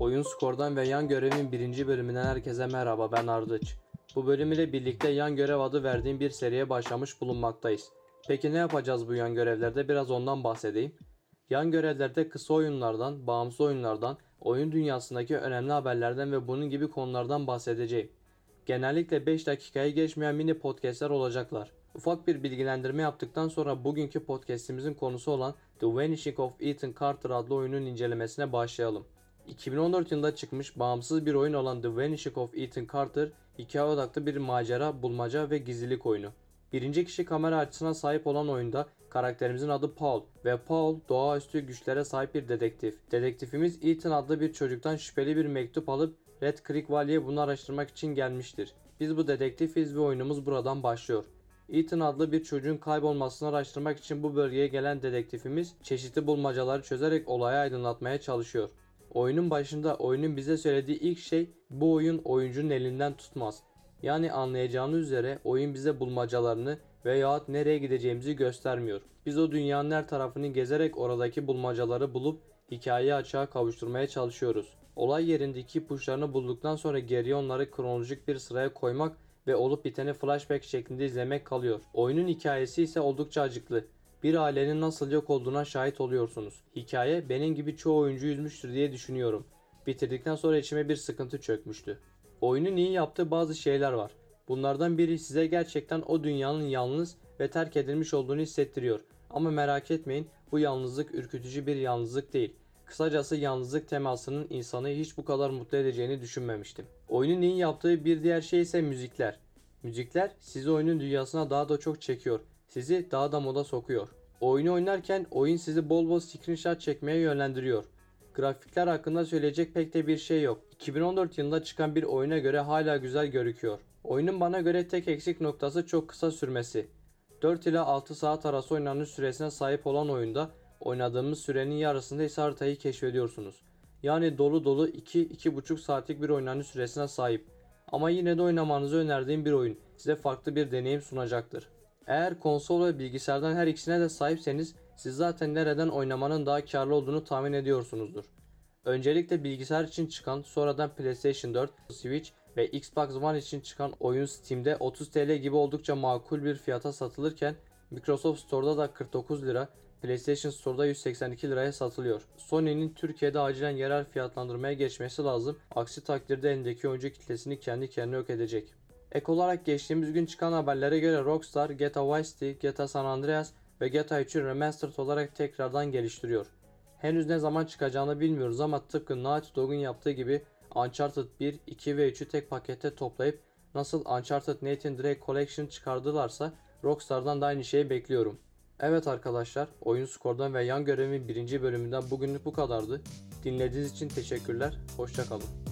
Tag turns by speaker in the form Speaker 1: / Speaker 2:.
Speaker 1: Oyun Skor'dan ve yan görevin birinci bölümünden herkese merhaba ben Ardıç. Bu bölüm ile birlikte yan görev adı verdiğim bir seriye başlamış bulunmaktayız. Peki ne yapacağız bu yan görevlerde biraz ondan bahsedeyim. Yan görevlerde kısa oyunlardan, bağımsız oyunlardan, oyun dünyasındaki önemli haberlerden ve bunun gibi konulardan bahsedeceğim. Genellikle 5 dakikayı geçmeyen mini podcastler olacaklar. Ufak bir bilgilendirme yaptıktan sonra bugünkü podcastimizin konusu olan The Vanishing of Ethan Carter adlı oyunun incelemesine başlayalım. 2014 yılında çıkmış bağımsız bir oyun olan The Vanishing of Ethan Carter, hikaye odaklı bir macera, bulmaca ve gizlilik oyunu. Birinci kişi kamera açısına sahip olan oyunda karakterimizin adı Paul ve Paul doğaüstü güçlere sahip bir dedektif. Dedektifimiz Ethan adlı bir çocuktan şüpheli bir mektup alıp Red Creek Valley'e bunu araştırmak için gelmiştir. Biz bu dedektifiz ve oyunumuz buradan başlıyor. Ethan adlı bir çocuğun kaybolmasını araştırmak için bu bölgeye gelen dedektifimiz çeşitli bulmacaları çözerek olayı aydınlatmaya çalışıyor. Oyunun başında oyunun bize söylediği ilk şey bu oyun oyuncunun elinden tutmaz. Yani anlayacağınız üzere oyun bize bulmacalarını veyahut nereye gideceğimizi göstermiyor. Biz o dünyanın her tarafını gezerek oradaki bulmacaları bulup hikayeyi açığa kavuşturmaya çalışıyoruz. Olay yerindeki ipuçlarını bulduktan sonra geriye onları kronolojik bir sıraya koymak ve olup biteni flashback şeklinde izlemek kalıyor. Oyunun hikayesi ise oldukça acıklı. Bir ailenin nasıl yok olduğuna şahit oluyorsunuz. Hikaye benim gibi çoğu oyuncu üzmüştür diye düşünüyorum. Bitirdikten sonra içime bir sıkıntı çökmüştü. Oyunun iyi yaptığı bazı şeyler var. Bunlardan biri size gerçekten o dünyanın yalnız ve terk edilmiş olduğunu hissettiriyor. Ama merak etmeyin bu yalnızlık ürkütücü bir yalnızlık değil. Kısacası yalnızlık temasının insanı hiç bu kadar mutlu edeceğini düşünmemiştim. Oyunun iyi yaptığı bir diğer şey ise müzikler. Müzikler sizi oyunun dünyasına daha da çok çekiyor. Sizi daha da moda sokuyor. Oyunu oynarken oyun sizi bol bol screenshot çekmeye yönlendiriyor. Grafikler hakkında söyleyecek pek de bir şey yok. 2014 yılında çıkan bir oyuna göre hala güzel gözüküyor. Oyunun bana göre tek eksik noktası çok kısa sürmesi. 4 ila 6 saat arası oynanış süresine sahip olan oyunda oynadığımız sürenin yarısında ise haritayı keşfediyorsunuz. Yani dolu dolu 2-2,5 saatlik bir oynanış süresine sahip. Ama yine de oynamanızı önerdiğim bir oyun. Size farklı bir deneyim sunacaktır. Eğer konsol ve bilgisayardan her ikisine de sahipseniz siz zaten nereden oynamanın daha karlı olduğunu tahmin ediyorsunuzdur. Öncelikle bilgisayar için çıkan, sonradan PlayStation 4, Switch ve Xbox One için çıkan oyun Steam'de 30 TL gibi oldukça makul bir fiyata satılırken Microsoft Store'da da 49 lira, PlayStation Store'da 182 liraya satılıyor. Sony'nin Türkiye'de acilen yerel fiyatlandırmaya geçmesi lazım. Aksi takdirde elindeki oyuncu kitlesini kendi kendine yok edecek. Ek olarak geçtiğimiz gün çıkan haberlere göre Rockstar GTA Vice City, GTA San Andreas ve GTA 3'ü remastered olarak tekrardan geliştiriyor. Henüz ne zaman çıkacağını bilmiyoruz ama tıpkı Naughty Dog'un yaptığı gibi Uncharted 1, 2 ve 3'ü tek pakette toplayıp nasıl Uncharted Nathan Drake Collection çıkardılarsa Rockstar'dan da aynı şeyi bekliyorum. Evet arkadaşlar, oyun skordan ve yan görevin birinci bölümünden bugünlük bu kadardı. Dinlediğiniz için teşekkürler, hoşçakalın.